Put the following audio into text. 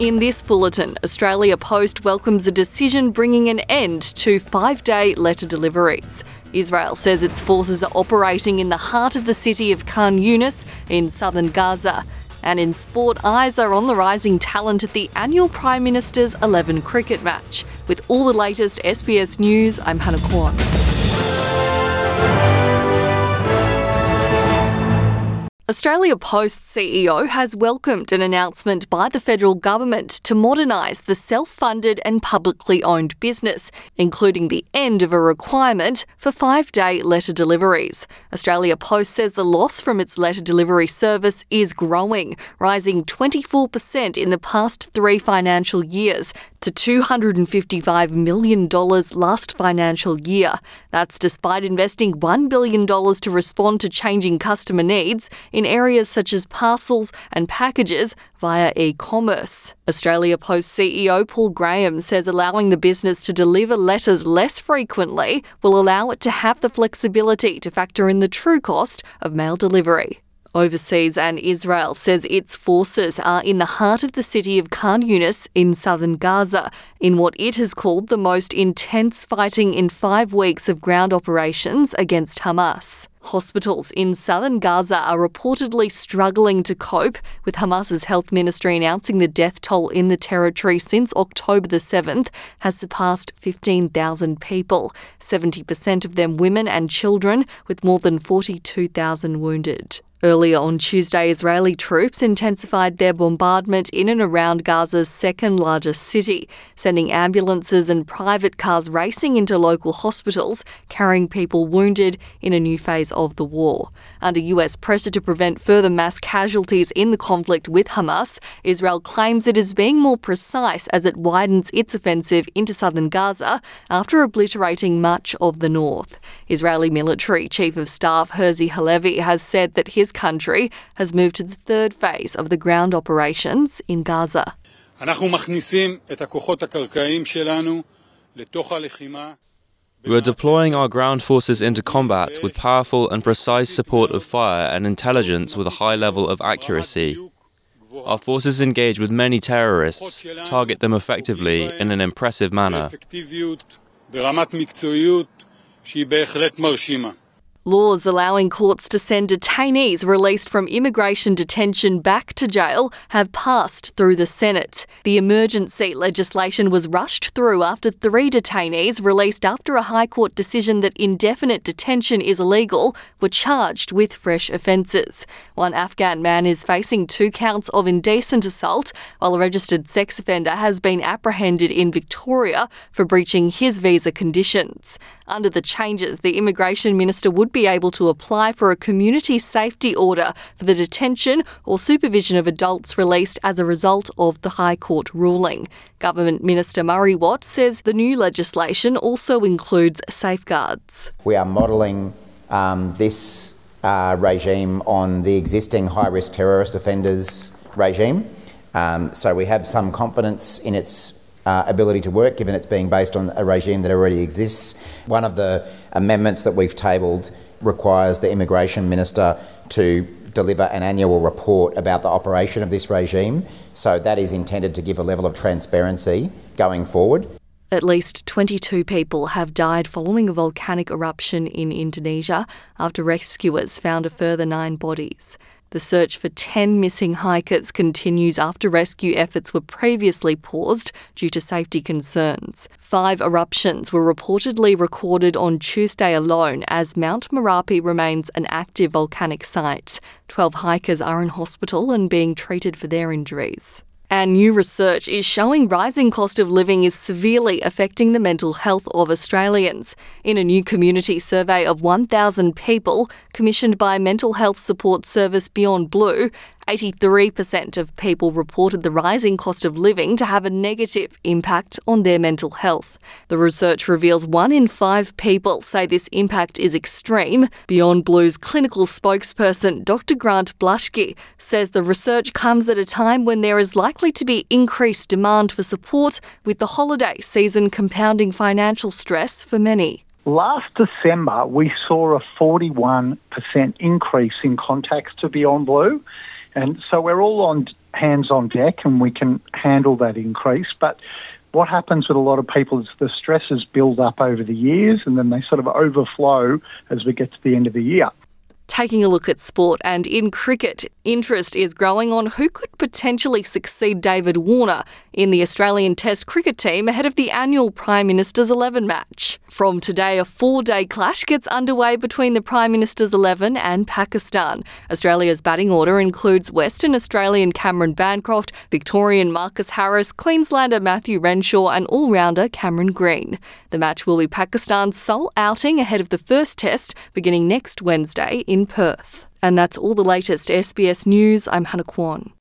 In this bulletin, Australia Post welcomes a decision bringing an end to five day letter deliveries. Israel says its forces are operating in the heart of the city of Khan Younis in southern Gaza. And in sport, eyes are on the rising talent at the annual Prime Minister's 11 cricket match. With all the latest SBS news, I'm Hannah Kwan. Australia Post CEO has welcomed an announcement by the federal government to modernise the self funded and publicly owned business, including the end of a requirement for five day letter deliveries. Australia Post says the loss from its letter delivery service is growing, rising 24% in the past three financial years to $255 million last financial year. That's despite investing $1 billion to respond to changing customer needs in areas such as parcels and packages via e commerce. Australia Post CEO Paul Graham says allowing the business to deliver letters less frequently will allow it to have the flexibility to factor in the true cost of mail delivery. Overseas and Israel says its forces are in the heart of the city of Khan Younis in southern Gaza in what it has called the most intense fighting in five weeks of ground operations against Hamas. Hospitals in southern Gaza are reportedly struggling to cope, with Hamas's health ministry announcing the death toll in the territory since October the 7th has surpassed 15,000 people, 70% of them women and children, with more than 42,000 wounded. Earlier on Tuesday, Israeli troops intensified their bombardment in and around Gaza's second largest city, sending ambulances and private cars racing into local hospitals, carrying people wounded in a new phase of the war. Under US pressure to prevent further mass casualties in the conflict with Hamas, Israel claims it is being more precise as it widens its offensive into southern Gaza after obliterating much of the north. Israeli military chief of staff Herzi Halevi has said that his country has moved to the third phase of the ground operations in Gaza. We are deploying our ground forces into combat with powerful and precise support of fire and intelligence with a high level of accuracy. Our forces engage with many terrorists, target them effectively in an impressive manner. Laws allowing courts to send detainees released from immigration detention back to jail have passed through the Senate. The emergency legislation was rushed through after three detainees released after a High Court decision that indefinite detention is illegal were charged with fresh offences. One Afghan man is facing two counts of indecent assault, while a registered sex offender has been apprehended in Victoria for breaching his visa conditions. Under the changes, the immigration minister would be able to apply for a community safety order for the detention or supervision of adults released as a result of the High Court ruling. Government Minister Murray Watt says the new legislation also includes safeguards. We are modelling um, this uh, regime on the existing high risk terrorist offenders regime. Um, so we have some confidence in its uh, ability to work, given it's being based on a regime that already exists. One of the amendments that we've tabled requires the immigration minister to deliver an annual report about the operation of this regime. So that is intended to give a level of transparency going forward. At least 22 people have died following a volcanic eruption in Indonesia after rescuers found a further nine bodies. The search for 10 missing hikers continues after rescue efforts were previously paused due to safety concerns. Five eruptions were reportedly recorded on Tuesday alone as Mount Merapi remains an active volcanic site. 12 hikers are in hospital and being treated for their injuries. And new research is showing rising cost of living is severely affecting the mental health of Australians. In a new community survey of 1,000 people commissioned by mental health support service Beyond Blue, 83% of people reported the rising cost of living to have a negative impact on their mental health. The research reveals one in five people say this impact is extreme. Beyond Blue's clinical spokesperson, Dr. Grant Blashki, says the research comes at a time when there is likely to be increased demand for support, with the holiday season compounding financial stress for many. Last December, we saw a 41% increase in contacts to Beyond Blue And so we're all on hands on deck and we can handle that increase. But what happens with a lot of people is the stresses build up over the years and then they sort of overflow as we get to the end of the year. Taking a look at sport and in cricket, interest is growing on who could potentially succeed David Warner in the Australian Test cricket team ahead of the annual Prime Minister's 11 match. From today, a four day clash gets underway between the Prime Minister's 11 and Pakistan. Australia's batting order includes Western Australian Cameron Bancroft, Victorian Marcus Harris, Queenslander Matthew Renshaw, and all rounder Cameron Green. The match will be Pakistan's sole outing ahead of the first test beginning next Wednesday in Perth. And that's all the latest SBS News. I'm Hannah Kwan.